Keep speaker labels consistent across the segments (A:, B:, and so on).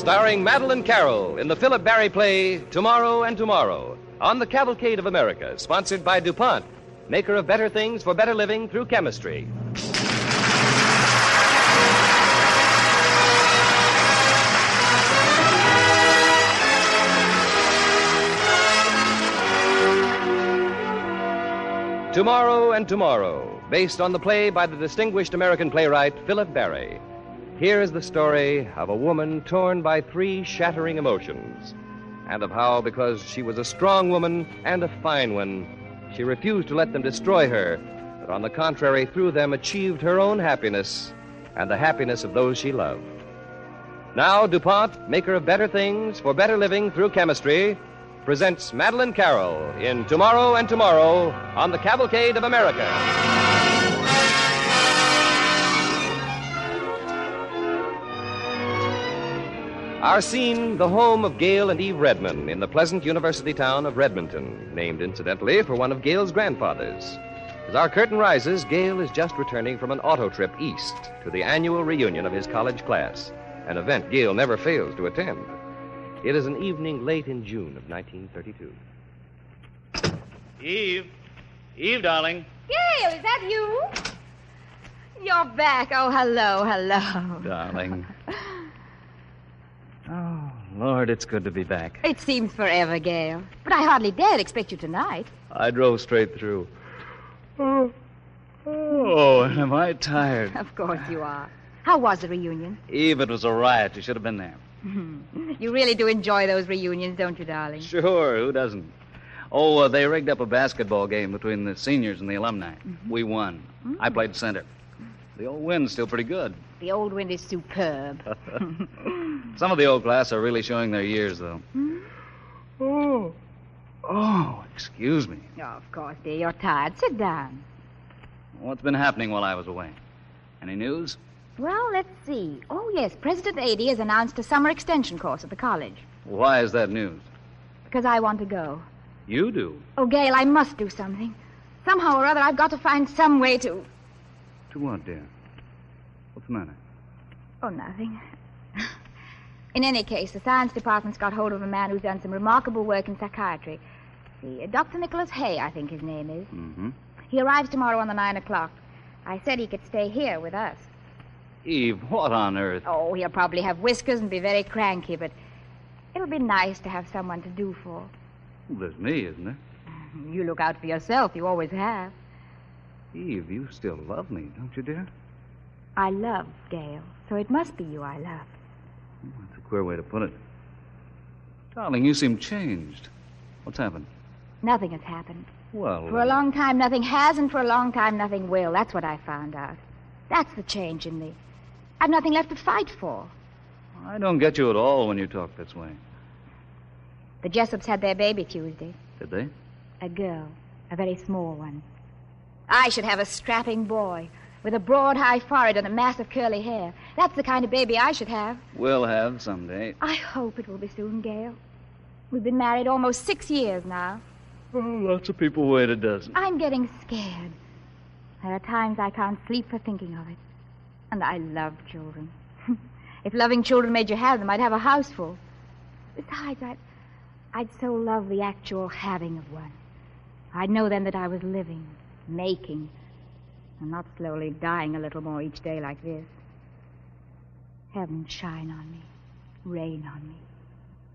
A: Starring Madeleine Carroll in the Philip Barry play Tomorrow and Tomorrow on the Cavalcade of America, sponsored by DuPont, maker of better things for better living through chemistry. Tomorrow and Tomorrow, based on the play by the distinguished American playwright Philip Barry. Here is the story of a woman torn by three shattering emotions, and of how, because she was a strong woman and a fine one, she refused to let them destroy her, but on the contrary, through them achieved her own happiness and the happiness of those she loved. Now, DuPont, maker of better things for better living through chemistry, presents Madeleine Carroll in Tomorrow and Tomorrow on the Cavalcade of America. Our scene, the home of Gail and Eve Redman in the pleasant university town of Redmanton, named incidentally for one of Gail's grandfathers. As our curtain rises, Gail is just returning from an auto trip east to the annual reunion of his college class, an event Gail never fails to attend. It is an evening late in June of 1932.
B: Eve. Eve, darling.
C: Gail, is that you? You're back. Oh, hello, hello.
B: Darling. Lord, it's good to be back.
C: It seems forever, Gail. But I hardly dared expect you tonight.
B: I drove straight through. Oh, oh am I tired?
C: Of course you are. How was the reunion?
B: Eve, it was a riot. You should have been there.
C: you really do enjoy those reunions, don't you, darling?
B: Sure, who doesn't? Oh, uh, they rigged up a basketball game between the seniors and the alumni.
C: Mm-hmm.
B: We won. I played center. The old wind's still pretty good.
C: The old wind is superb.
B: Some of the old class are really showing their years, though.
C: Hmm?
B: Oh. Oh, excuse me.
C: oh, of course, dear. You're tired. Sit down.
B: What's been happening while I was away? Any news?
C: Well, let's see. Oh, yes. President Ady has announced a summer extension course at the college.
B: Why is that news?
C: Because I want to go.
B: You do.
C: Oh, Gail, I must do something. Somehow or other, I've got to find some way to.
B: To what, dear? What's the matter?
C: Oh, nothing. In any case, the science department's got hold of a man who's done some remarkable work in psychiatry. See, uh, Dr. Nicholas Hay, I think his name is.
B: Mm-hmm.
C: He arrives tomorrow on the nine o'clock. I said he could stay here with us.
B: Eve, what on earth?
C: Oh, he'll probably have whiskers and be very cranky, but it'll be nice to have someone to do for.
B: Well, there's me, isn't it?
C: You look out for yourself. You always have.
B: Eve, you still love me, don't you, dear?
C: I love Gail, so it must be you I love.
B: That's a queer way to put it. Darling, you seem changed. What's happened?
C: Nothing has happened.
B: Well,
C: For a uh, long time, nothing has, and for a long time, nothing will. That's what I found out. That's the change in me. I've nothing left to fight for.
B: I don't get you at all when you talk this way.
C: The Jessops had their baby Tuesday.
B: Did they?
C: A girl, a very small one. I should have a strapping boy with a broad, high forehead and a mass of curly hair. That's the kind of baby I should have.
B: We'll have someday.
C: I hope it will be soon, Gail. We've been married almost six years now.
B: Oh, lots of people wait a dozen.
C: I'm getting scared. There are times I can't sleep for thinking of it. And I love children. if loving children made you have them, I'd have a house full. Besides, I'd, I'd so love the actual having of one. I'd know then that I was living, making, and not slowly dying a little more each day like this. Heaven shine on me, rain on me,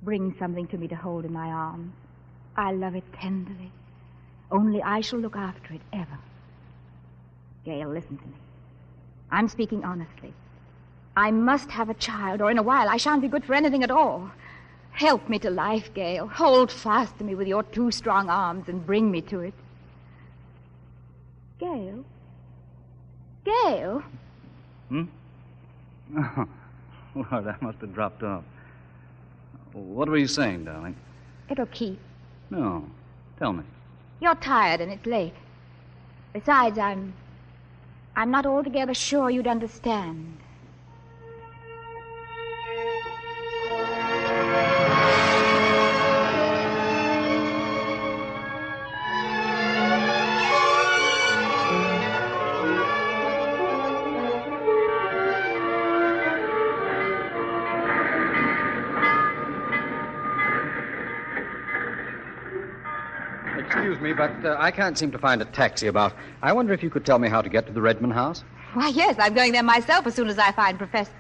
C: bring something to me to hold in my arms. I love it tenderly. Only I shall look after it ever. Gail, listen to me. I'm speaking honestly. I must have a child, or in a while I shan't be good for anything at all. Help me to life, Gail. Hold fast to me with your two strong arms and bring me to it. Gail? Gail?
B: Hmm? Oh, Lord, I must have dropped off. What were you saying, darling?
C: It'll keep.
B: No. Tell me.
C: You're tired and it's late. Besides, I'm. I'm not altogether sure you'd understand.
D: But uh, I can't seem to find a taxi about. I wonder if you could tell me how to get to the Redman house?
C: Why, yes, I'm going there myself as soon as I find Professor.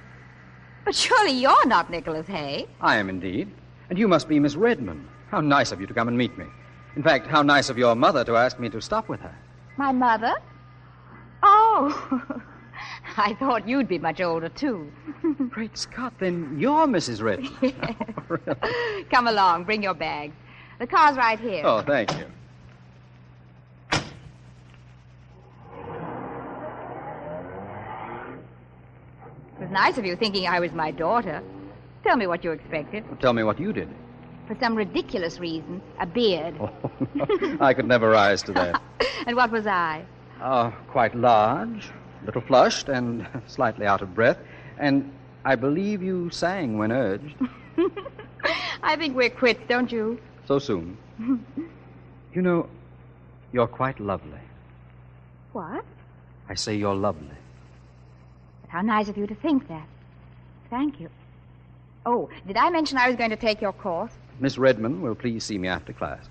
C: But surely you're not Nicholas Hay.
D: I am indeed. And you must be Miss Redman. How nice of you to come and meet me. In fact, how nice of your mother to ask me to stop with her.
C: My mother? Oh, I thought you'd be much older, too.
D: Great Scott, then you're Mrs. Redman. Oh, really?
C: Come along, bring your bag. The car's right here.
D: Oh, thank you.
C: Nice of you thinking I was my daughter. Tell me what you expected.
D: Well, tell me what you did.
C: For some ridiculous reason, a beard.
D: Oh, no. I could never rise to that.
C: and what was I?
D: Uh, quite large, a little flushed, and slightly out of breath. And I believe you sang when urged.
C: I think we're quits, don't you?
D: So soon. you know, you're quite lovely.
C: What?
D: I say you're lovely.
C: How nice of you to think that. Thank you. Oh, did I mention I was going to take your course?
D: Miss Redman will please see me after class.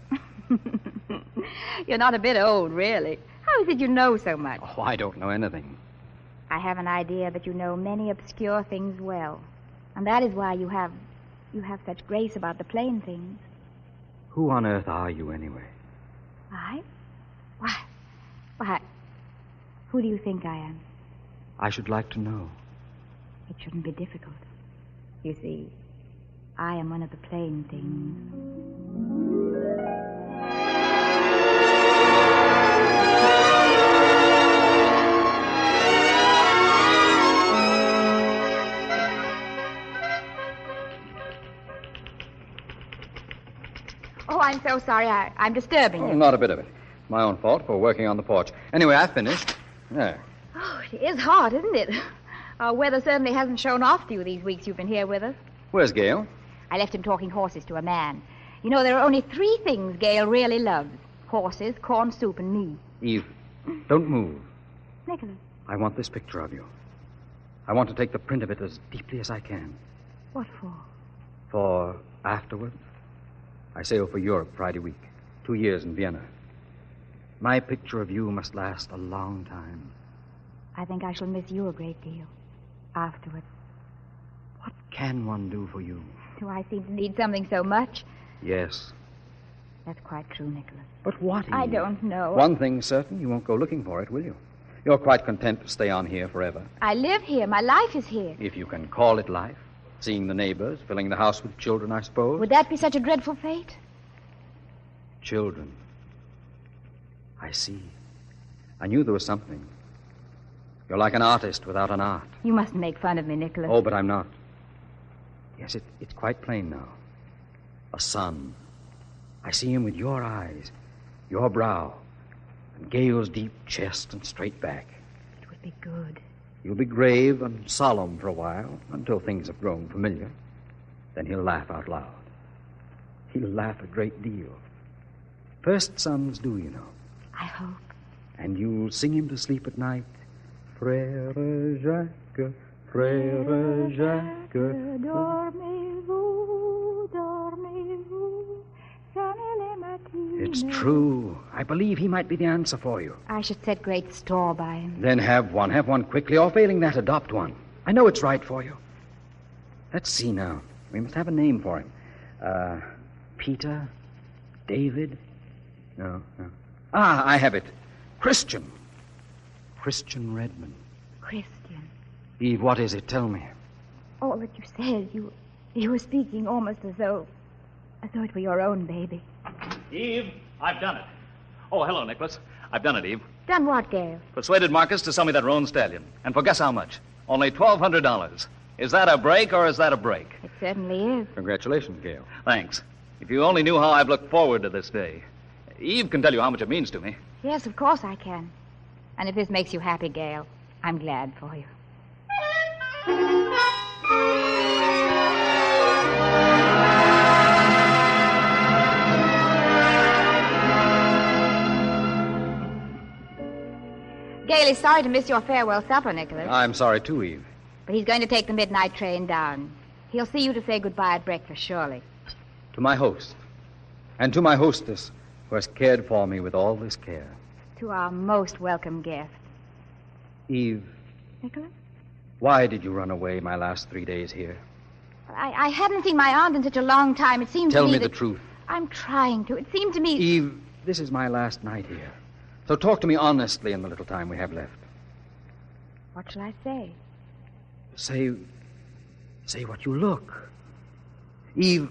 C: You're not a bit old, really. How is it you know so much?
D: Oh, I don't know anything.
C: I have an idea that you know many obscure things well. And that is why you have you have such grace about the plain things.
D: Who on earth are you, anyway?
C: I? Why? Why? Who do you think I am?
D: I should like to know.
C: It shouldn't be difficult. You see, I am one of the plain things. Oh, I'm so sorry. I, I'm disturbing
D: Oh,
C: you.
D: not a bit of it. My own fault for working on the porch. Anyway, I've finished. There.
C: Oh, it is hot, isn't it? Our weather certainly hasn't shown off to you these weeks you've been here with us.
D: Where's Gail?
C: I left him talking horses to a man. You know, there are only three things Gail really loves horses, corn soup, and me.
D: Eve, don't move.
C: Nicholas,
D: I want this picture of you. I want to take the print of it as deeply as I can.
C: what for?
D: For afterward, I sail oh, for Europe Friday week. Two years in Vienna. My picture of you must last a long time.
C: I think I shall miss you a great deal. Afterwards.
D: What can one do for you?
C: Do I seem to need something so much?
D: Yes.
C: That's quite true, Nicholas.
D: But what?
C: I don't know.
D: One thing's certain, you won't go looking for it, will you? You're quite content to stay on here forever.
C: I live here. My life is here.
D: If you can call it life. Seeing the neighbors, filling the house with children, I suppose.
C: Would that be such a dreadful fate?
D: Children. I see. I knew there was something. You're like an artist without an art.
C: You mustn't make fun of me, Nicholas.
D: Oh, but I'm not. Yes, it, it's quite plain now. A son. I see him with your eyes, your brow, and Gail's deep chest and straight back.
C: It would be good.
D: You'll be grave and solemn for a while until things have grown familiar. Then he'll laugh out loud. He'll laugh a great deal. First sons do, you know.
C: I hope.
D: And you'll sing him to sleep at night. Frère Jacques, Frère Jacques.
C: Dormez-vous, dormez-vous, sonnez les matines.
D: It's true. I believe he might be the answer for you.
C: I should set great store by him.
D: Then have one. Have one quickly, or failing that, adopt one. I know it's right for you. Let's see now. We must have a name for him. Uh, Peter? David? No, no. Ah, I have it. Christian. Christian Redman.
C: Christian.
D: Eve, what is it? Tell me.
C: all that you said, you you were speaking almost as though as though it were your own baby.
B: Eve, I've done it. Oh, hello, Nicholas. I've done it, Eve.
C: Done what, Gail?
B: Persuaded Marcus to sell me that roan stallion. And for guess how much? Only $1,200. Is that a break or is that a break?
C: It certainly is.
D: Congratulations, Gail.
B: Thanks. If you only knew how I've looked forward to this day. Eve can tell you how much it means to me.
C: Yes, of course I can. And if this makes you happy, Gail, I'm glad for you. Gail is sorry to miss your farewell supper, Nicholas.
D: I'm sorry, too, Eve.
C: But he's going to take the midnight train down. He'll see you to say goodbye at breakfast, surely.
D: To my host, and to my hostess, who has cared for me with all this care.
C: To our most welcome guest.
D: Eve,
C: Nicholas?
D: why did you run away my last three days here?
C: I, I hadn't seen my aunt in such a long time. It seemed
D: Tell
C: to me
D: me
C: that...
D: the truth.
C: I'm trying to. It seemed to me.
D: Eve, this is my last night here. So talk to me honestly in the little time we have left.
C: What shall I say?
D: Say. Say what you look. Eve,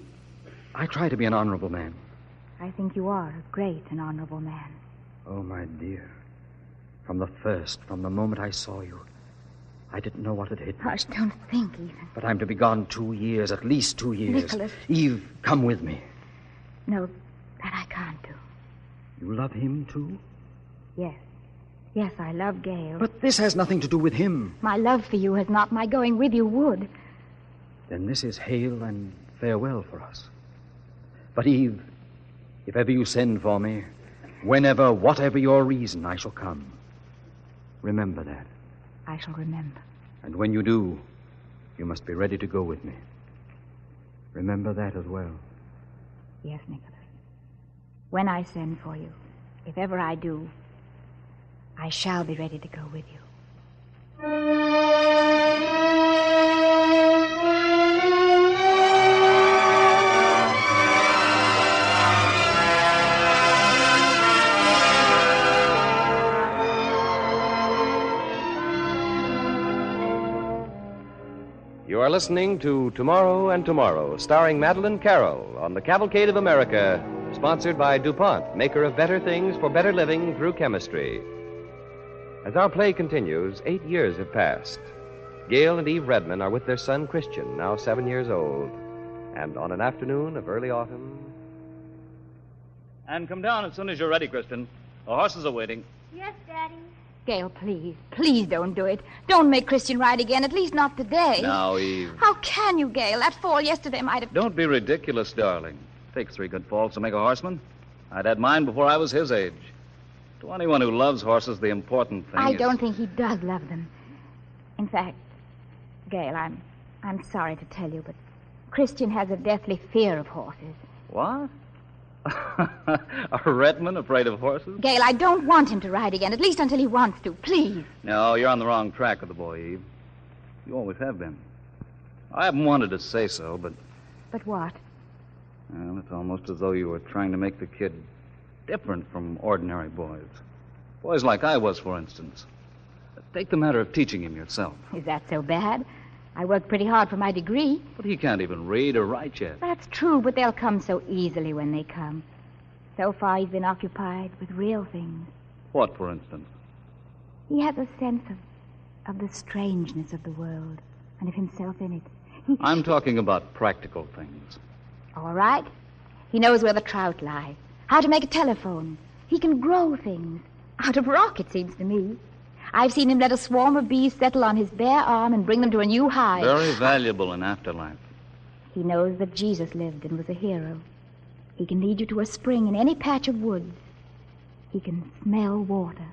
D: I try to be an honorable man.
C: I think you are a great and honorable man.
D: Oh, my dear. From the first, from the moment I saw you, I didn't know what had hit me.
C: Hush, don't think, even.
D: But I'm to be gone two years, at least two years.
C: Nicholas.
D: Eve, come with me.
C: No, that I can't do.
D: You love him, too?
C: Yes. Yes, I love Gail.
D: But this has nothing to do with him.
C: My love for you has not. My going with you would.
D: Then this is hail and farewell for us. But, Eve, if ever you send for me, whenever, whatever your reason, I shall come. Remember that.
C: I shall remember.
D: And when you do, you must be ready to go with me. Remember that as well.
C: Yes, Nicholas. When I send for you, if ever I do, I shall be ready to go with you.
A: You are listening to Tomorrow and Tomorrow, starring Madeleine Carroll on the Cavalcade of America, sponsored by DuPont, maker of better things for better living through chemistry. As our play continues, eight years have passed. Gail and Eve Redman are with their son Christian, now seven years old. And on an afternoon of early autumn,
B: And come down as soon as you're ready, Christian. The horses are waiting.
C: Yes, Daddy. Gail, please, please don't do it. Don't make Christian ride again, at least not today.
B: Now, Eve.
C: How can you, Gail? That fall yesterday might have.
B: Don't be ridiculous, darling. Takes three good falls to make a horseman. I'd had mine before I was his age. To anyone who loves horses, the important thing
C: I
B: is...
C: don't think he does love them. In fact, Gail, I'm I'm sorry to tell you, but Christian has a deathly fear of horses.
B: What? a Redman afraid of horses?
C: Gail, I don't want him to ride again, at least until he wants to. Please.
B: No, you're on the wrong track with the boy, Eve. You always have been. I haven't wanted to say so, but
C: But what?
B: well, it's almost as though you were trying to make the kid different from ordinary boys. Boys like I was, for instance. Take the matter of teaching him yourself.
C: Is that so bad? I worked pretty hard for my degree.
B: But he can't even read or write yet.
C: That's true, but they'll come so easily when they come. So far, he's been occupied with real things.
B: What, for instance?
C: He has a sense of, of the strangeness of the world and of himself in it. He,
B: I'm talking about practical things.
C: All right. He knows where the trout lie, how to make a telephone. He can grow things out of rock, it seems to me. I've seen him let a swarm of bees settle on his bare arm and bring them to a new hive.
B: Very valuable in afterlife.
C: He knows that Jesus lived and was a hero. He can lead you to a spring in any patch of woods. He can smell water.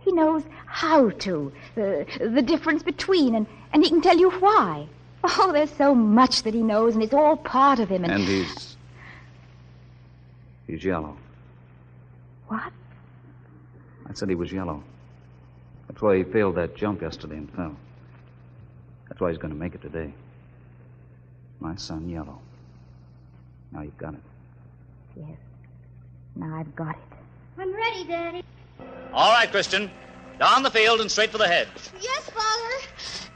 C: He knows how to, uh, the difference between, and, and he can tell you why. Oh, there's so much that he knows, and it's all part of him. And,
B: And he's. He's yellow.
C: what?
B: I said he was yellow. That's why he failed that jump yesterday and fell. That's why he's going to make it today. My son, yellow. Now you've got it.
C: Yes. Now I've got it.
E: I'm ready, Daddy.
B: All right, Christian. Down the field and straight for the head.
C: Yes, Father.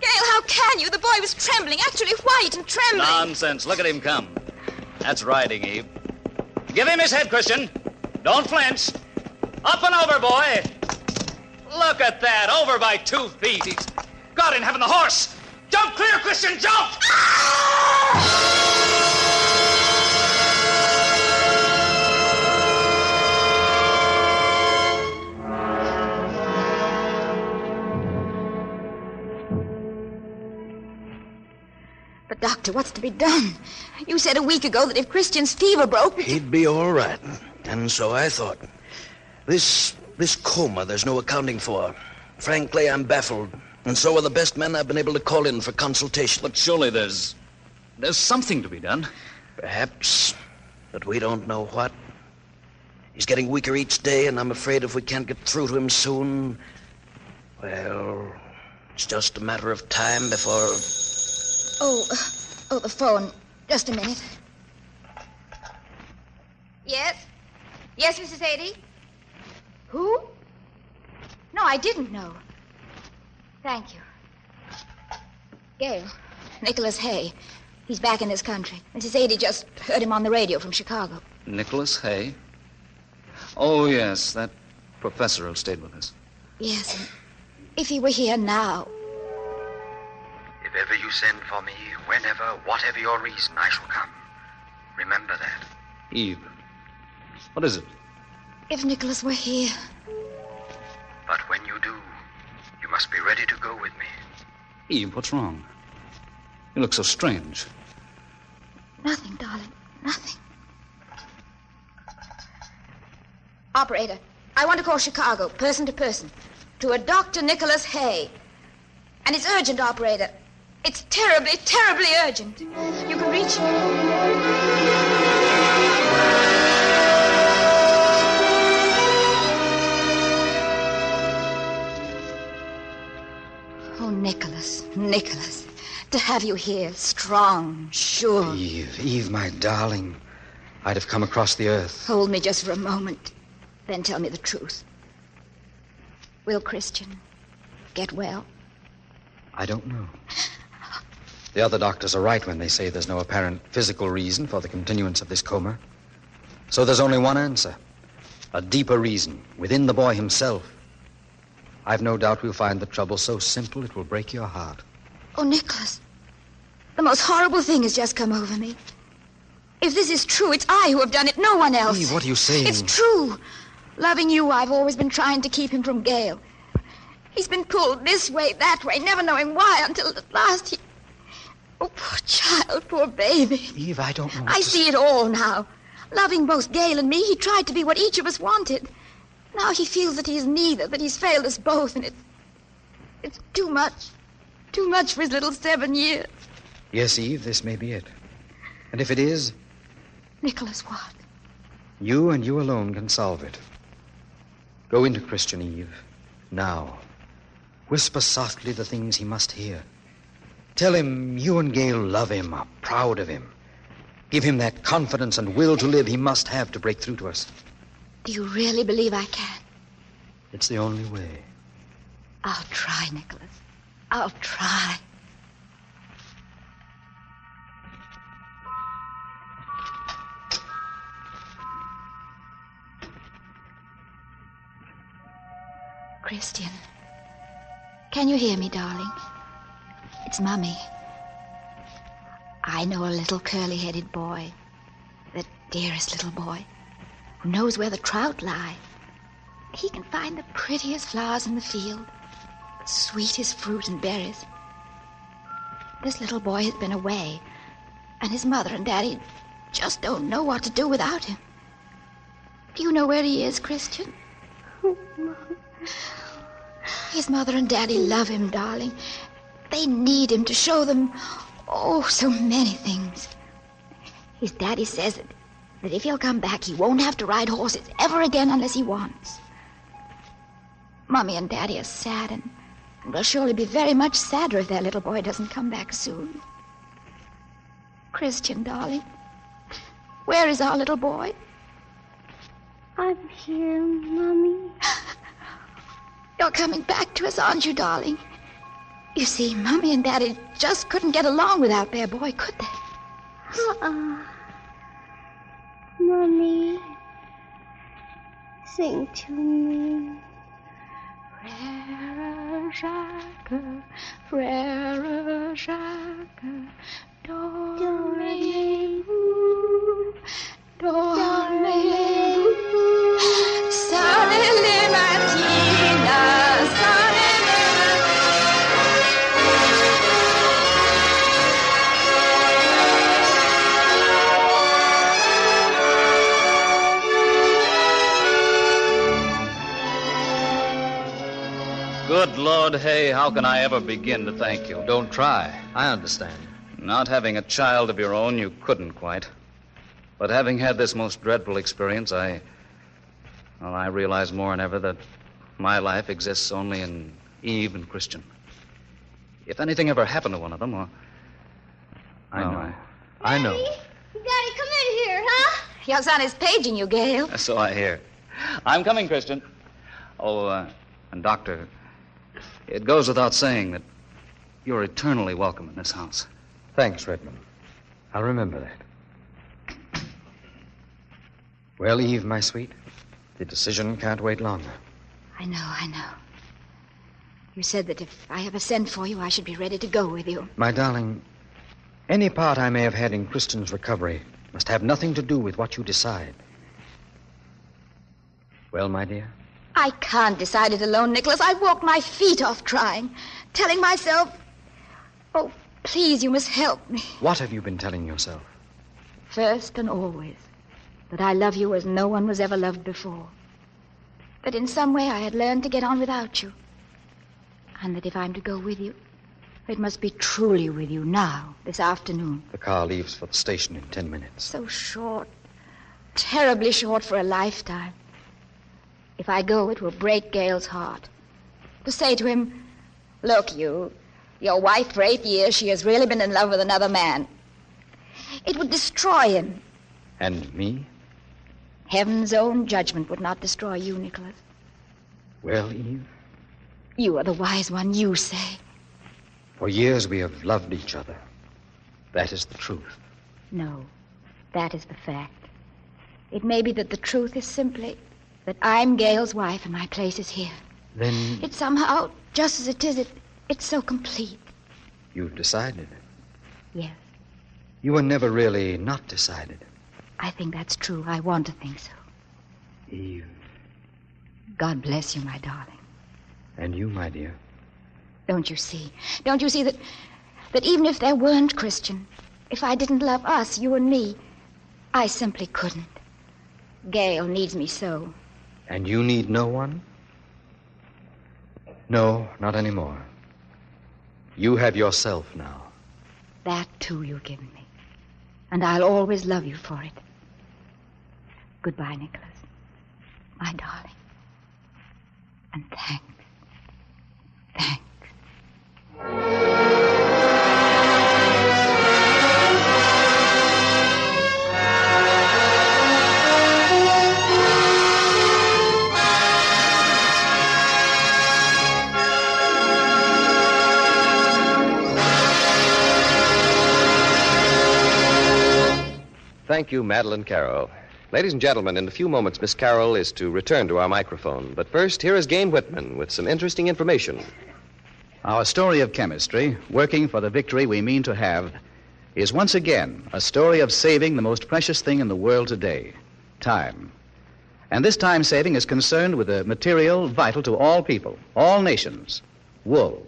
C: Gail, how can you? The boy was trembling, actually white and trembling.
B: Nonsense. Look at him come. That's riding, Eve. Give him his head, Christian. Don't flinch. Up and over, boy. Look at that. Over by two feet. He's God in heaven, the horse. Jump clear, Christian, jump!
C: But, Doctor, what's to be done? You said a week ago that if Christian's fever broke.
E: He'd be all right. And so I thought. This this coma there's no accounting for. Frankly, I'm baffled. And so are the best men I've been able to call in for consultation.
B: But surely there's. there's something to be done.
E: Perhaps. But we don't know what. He's getting weaker each day, and I'm afraid if we can't get through to him soon. Well, it's just a matter of time before.
C: Oh, uh, oh, the phone. Just a minute. Yes? Yes, Mrs. Sadie? Who? No, I didn't know. Thank you. Gail, Nicholas Hay. He's back in his country. Mrs. Sadie just heard him on the radio from Chicago.
B: Nicholas Hay? Oh, yes, that professor who stayed with us.
C: Yes, if he were here now.
F: If ever you send for me, whenever, whatever your reason, I shall come. Remember that.
B: Eve. What is it?
C: If Nicholas were here.
F: But when you do, you must be ready to go with me.
B: Eve, what's wrong? You look so strange.
C: Nothing, darling. Nothing. Operator, I want to call Chicago, person to person, to a Dr. Nicholas Hay. And it's urgent, operator. It's terribly, terribly urgent. You can reach Nicholas, to have you here, strong, sure.
D: Eve, Eve, my darling. I'd have come across the earth.
C: Hold me just for a moment, then tell me the truth. Will Christian get well?
D: I don't know. The other doctors are right when they say there's no apparent physical reason for the continuance of this coma. So there's only one answer a deeper reason within the boy himself. I've no doubt we'll find the trouble so simple it will break your heart.
C: Oh, Nicholas, the most horrible thing has just come over me. If this is true, it's I who have done it, no one else.
D: Eve, what are you saying?
C: It's true. Loving you, I've always been trying to keep him from Gail. He's been pulled this way, that way, never knowing why, until at last he. Oh, poor child, poor baby.
D: Eve, I don't know.
C: I
D: to
C: see it all now. Loving both Gail and me, he tried to be what each of us wanted. Now he feels that he's neither, that he's failed us both, and it's. It's too much. Too much for his little seven years.
D: Yes, Eve, this may be it. And if it is,
C: Nicholas, what?
D: you and you alone can solve it. Go into Christian Eve, now. Whisper softly the things he must hear. Tell him you and Gail love him, are proud of him. Give him that confidence and will to live he must have to break through to us.
C: Do you really believe I can?
D: It's the only way.
C: I'll try, Nicholas. I'll try. Christian. Can you hear me, darling? It's Mummy. I know a little curly headed boy, the dearest little boy, knows where the trout lie. He can find the prettiest flowers in the field, the sweetest fruit and berries. This little boy has been away, and his mother and daddy just don't know what to do without him. Do you know where he is, Christian? His mother and daddy love him, darling. They need him to show them, oh, so many things. His daddy says that, that if he'll come back, he won't have to ride horses ever again unless he wants. Mummy and Daddy are sad and, will surely be very much sadder if their little boy doesn't come back soon. Christian, darling, where is our little boy?
G: I'm here, Mummy.
C: You're coming back to us, aren't you, darling? You see, Mummy and Daddy just couldn't get along without their boy, could they?
G: Uh-uh. Mommy, sing to me.
C: Frère Jacques, Frère Jacques, dormez-vous, dormez-vous. Sonnez les matines,
B: Lord, hey, how can I ever begin to thank you?
D: Don't try. I understand.
B: Not having a child of your own, you couldn't quite. But having had this most dreadful experience, I. Well, I realize more than ever that my life exists only in Eve and Christian. If anything ever happened to one of them, or. I
D: Oh,
B: know.
D: I know.
G: Daddy, come in here, huh?
C: Your son is paging you, Gail.
B: So I hear. I'm coming, Christian. Oh, uh, and Doctor, it goes without saying that you're eternally welcome in this house.
D: Thanks, Redman. I'll remember that. Well, Eve, my sweet, the decision can't wait longer.
C: I know, I know. You said that if I ever sent for you, I should be ready to go with you.
D: My darling, any part I may have had in Christian's recovery must have nothing to do with what you decide. Well, my dear?
C: I can't decide it alone, Nicholas. I walked my feet off trying, telling myself, oh, please, you must help me.
D: What have you been telling yourself?
C: First and always, that I love you as no one was ever loved before. That in some way I had learned to get on without you. And that if I'm to go with you, it must be truly with you now, this afternoon.
D: The car leaves for the station in ten minutes.
C: So short, terribly short for a lifetime. If I go, it will break Gail's heart. To say to him, Look, you, your wife for eight years, she has really been in love with another man. It would destroy him.
D: And me?
C: Heaven's own judgment would not destroy you, Nicholas.
D: Well, Eve,
C: You are the wise one, you say.
D: for years we have loved each other. That is the truth.
C: No, that is the fact. It may be that the truth is simply that I'm Gail's wife and my place is here.
D: Then
C: It's somehow, just as it is, it, it's so complete.
D: you've decided.
C: Yes,
D: You were never really not decided.
C: I think that's true. I want to think so.
D: Eve.
C: God bless you, my darling.
D: And you, my dear.
C: Don't you see? Don't you see that that even if there weren't Christian, if I didn't love us, you and me, I simply couldn't. Gail needs me so.
D: And you need no one? No, not anymore. You have yourself now.
C: That too you've given me. And I'll always love you for it. Goodbye, Nicholas. My darling. And thanks.
A: Thank you, Madeleine Carroll. Ladies and gentlemen, in a few moments, Miss Carroll is to return to our microphone. But first, here is Gayne Whitman with some interesting information.
H: Our story of chemistry, working for the victory we mean to have, is once again a story of saving the most precious thing in the world today time. And this time saving is concerned with a material vital to all people, all nations wool.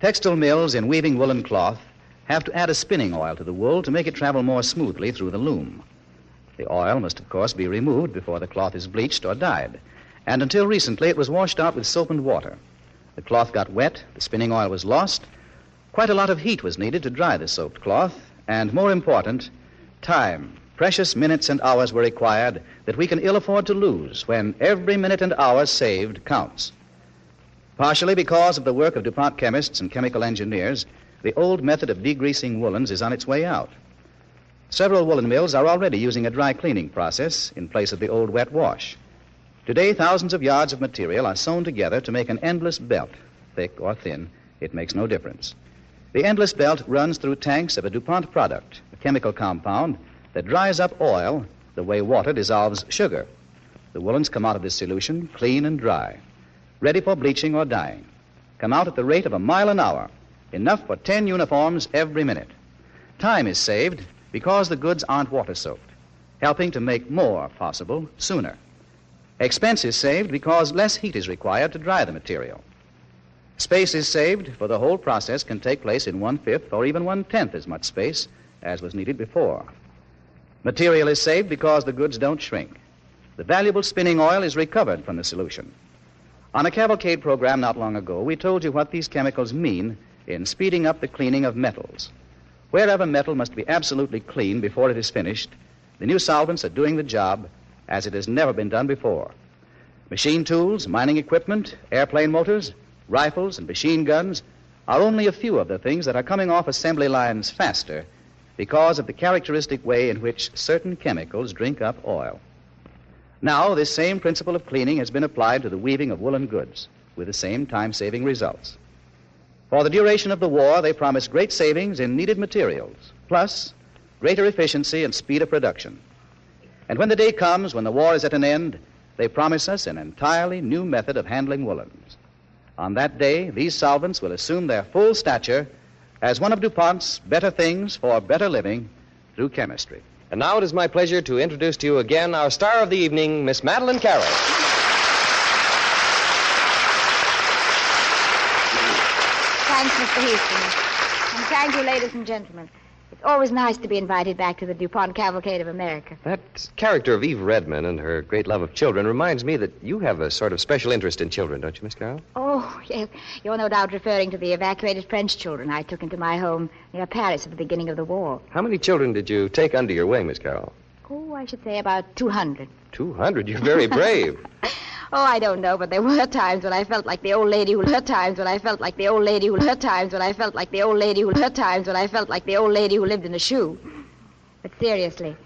H: Textile mills in weaving woolen cloth have to add a spinning oil to the wool to make it travel more smoothly through the loom. The oil must, of course, be removed before the cloth is bleached or dyed. And until recently, it was washed out with soap and water. The cloth got wet, the spinning oil was lost. Quite a lot of heat was needed to dry the soaked cloth, and more important, time. Precious minutes and hours were required that we can ill afford to lose when every minute and hour saved counts. Partially because of the work of DuPont chemists and chemical engineers, the old method of degreasing woolens is on its way out. Several woolen mills are already using a dry cleaning process in place of the old wet wash. Today, thousands of yards of material are sewn together to make an endless belt. Thick or thin, it makes no difference. The endless belt runs through tanks of a DuPont product, a chemical compound that dries up oil the way water dissolves sugar. The woolens come out of this solution clean and dry, ready for bleaching or dyeing. Come out at the rate of a mile an hour, enough for 10 uniforms every minute. Time is saved because the goods aren't water soaked, helping to make more possible sooner. Expense is saved because less heat is required to dry the material. Space is saved, for the whole process can take place in one fifth or even one tenth as much space as was needed before. Material is saved because the goods don't shrink. The valuable spinning oil is recovered from the solution. On a cavalcade program not long ago, we told you what these chemicals mean in speeding up the cleaning of metals. Wherever metal must be absolutely clean before it is finished, the new solvents are doing the job as it has never been done before. Machine tools, mining equipment, airplane motors, rifles, and machine guns are only a few of the things that are coming off assembly lines faster because of the characteristic way in which certain chemicals drink up oil. Now, this same principle of cleaning has been applied to the weaving of woolen goods with the same time saving results. For the duration of the war, they promise great savings in needed materials, plus greater efficiency and speed of production. And when the day comes when the war is at an end, they promise us an entirely new method of handling woolens. On that day, these solvents will assume their full stature as one of DuPont's better things for better living through chemistry.
A: And now it is my pleasure to introduce to you again our star of the evening, Miss Madeleine Carroll.
C: Thanks, Mr. Hastings. And thank you, ladies and gentlemen. It's always nice to be invited back to the DuPont Cavalcade of America.
A: That character of Eve Redman and her great love of children reminds me that you have a sort of special interest in children, don't you, Miss Carroll?
C: Oh, yes. You're no doubt referring to the evacuated French children I took into my home near Paris at the beginning of the war.
A: How many children did you take under your wing, Miss Carroll?
C: Oh, I should say about 200.
A: 200? You're very brave.
C: Oh, I don't know, but there were times when I felt like the old lady who her times when I felt like the old lady who her times when I felt like the old lady who her times when I felt like the old lady who lived in a shoe. But seriously,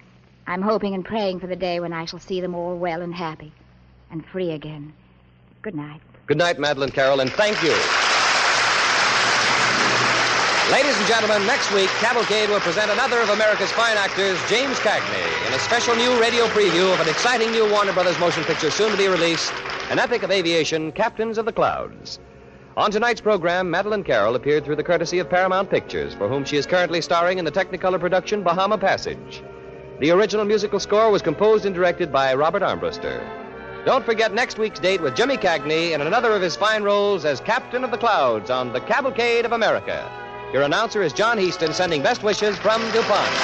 C: I'm hoping and praying for the day when I shall see them all well and happy and free again. Good night.
A: Good night, Madeleine Carroll, and thank you. Ladies and gentlemen, next week, Cavalcade will present another of America's fine actors, James Cagney, in a special new radio preview of an exciting new Warner Brothers motion picture soon to be released, an epic of aviation, Captains of the Clouds. On tonight's program, Madeleine Carroll appeared through the courtesy of Paramount Pictures, for whom she is currently starring in the Technicolor production Bahama Passage. The original musical score was composed and directed by Robert Armbruster. Don't forget next week's date with Jimmy Cagney in another of his fine roles as Captain of the Clouds on the Cavalcade of America. Your announcer is John Heaston, sending best wishes from DuPont.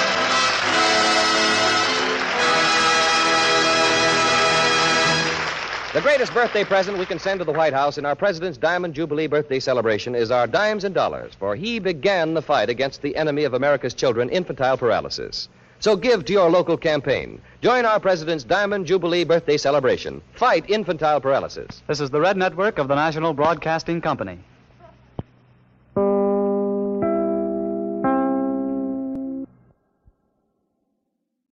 A: The greatest birthday present we can send to the White House in our President's Diamond Jubilee birthday celebration is our dimes and dollars, for he began the fight against the enemy of America's children, infantile paralysis. So give to your local campaign. Join our President's Diamond Jubilee birthday celebration. Fight infantile paralysis.
I: This is the Red Network of the National Broadcasting Company.